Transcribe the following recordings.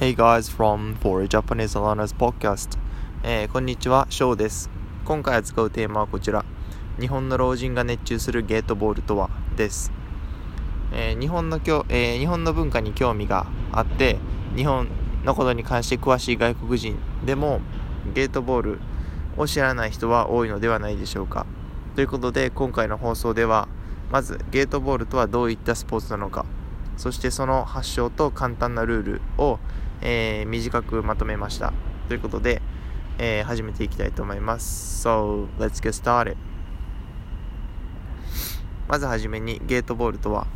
Hey guys from For Japanese Learners Podcast、えーこんにちは、ショウです。今回扱うテーマはこちら。日本の老人が熱中するゲートボールとはです。えー日本のきょ、えー日本の文化に興味があって、日本のことに関して詳しい外国人でもゲートボールを知らない人は多いのではないでしょうか。ということで今回の放送ではまずゲートボールとはどういったスポーツなのかそしてその発祥と簡単なルールを、えー短くまとめました。ということで、えー始めていきたいと思います。So let's get started. まずはじめにゲートボールとは、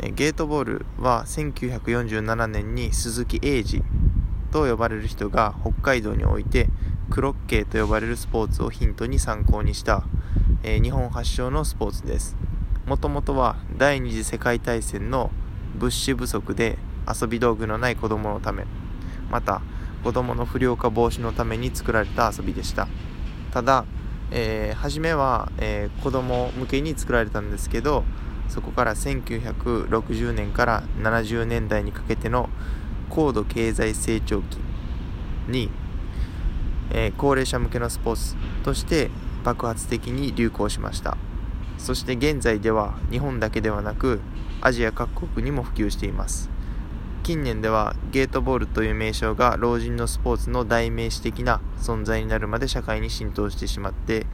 えーゲートボールは1947年に鈴木英二と呼ばれる人が北海道においてクロッケーと呼ばれるスポーツをヒントに参考にした、えー日本発祥のスポーツです。もともとは第二次世界大戦の物資不足で遊び道具のない子供のためまた子供の不良化防止のために作られた遊びでした。ただ、えー初めは、えー子供向けに作られたんですけどそこから1960年から70年代にかけての高度経済成長期に、えー高齢者向けのスポーツとして爆発的に流行しました。そして現在では日本だけではなくアジア各国にも普及しています。近年ではゲートボールという名称が老人のスポーツの代名詞的な存在になるまで社会に浸透してしまって、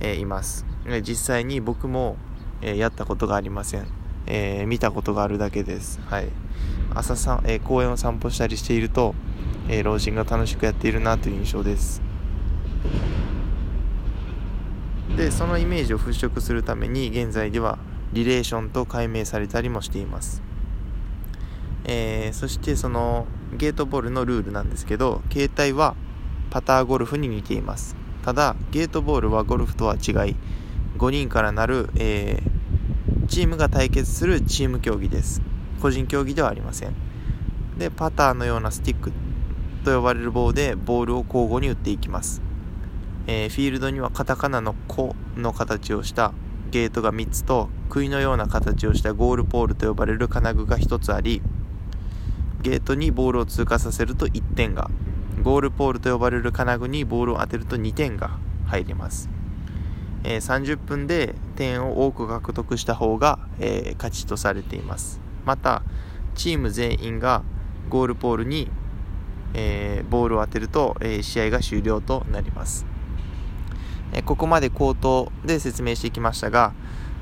えーいます。実際に僕も、えーやったことがありません、えー見たことがあるだけです。はい。朝さん、えー公園を散歩したりしていると、えー老人が楽しくやっているなという印象です。でそのイメージを払拭するために現在ではリレーションと解明されたりもしています、えーそしてそのゲートボールのルールなんですけど形態はパターゴルフに似ています。ただゲートボールはゴルフとは違い5人からなる、えーチームが対決するチーム競技です。個人競技ではありません。でパターのようなスティックと呼ばれる棒でボールを交互に打っていきます。えーフィールドにはカタカナの「コ」の形をしたゲートが3つと杭のような形をしたゴールポールと呼ばれる金具が1つありゲートにボールを通過させると1点が。ゴールポールと呼ばれる金具にボールを当てると2点が入ります、えー30分で点を多く獲得した方が、えー勝ちとされています。またチーム全員がゴールポールに、えーボールを当てると、えー試合が終了となります。えーここまで口頭で説明してきましたが、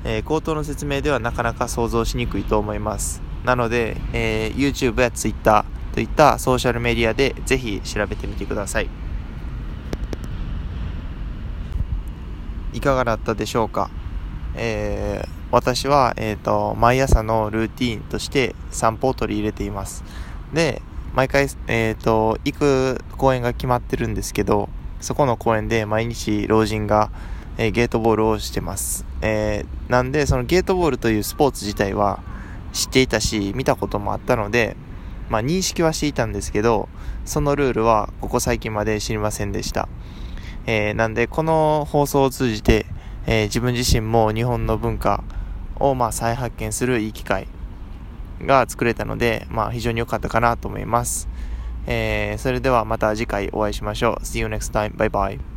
えー口頭の説明ではなかなか想像しにくいと思います。なので、えー YouTube や Twitter といったソーシャルメディアでぜひ調べてみてください。いかがだったでしょうか、えー私は、えー、と毎朝のルーティーンとして散歩を取り入れています。で、毎回、えー、と行く公園が決まってるんですけど、そこの公園で毎日老人が、えーゲートボールをしてます。えーなんで、そのゲートボールというスポーツ自体は知っていたし、見たこともあったので、まあ認識はしていたんですけど、そのルールはここ最近まで知りませんでした。えーなんで、この放送を通じて、えー自分自身も日本の文化をまあ再発見するいい機会が作れたので、まあ非常に良かったかなと思います。えーそれではまた次回お会いしましょう。See you next time. Bye bye.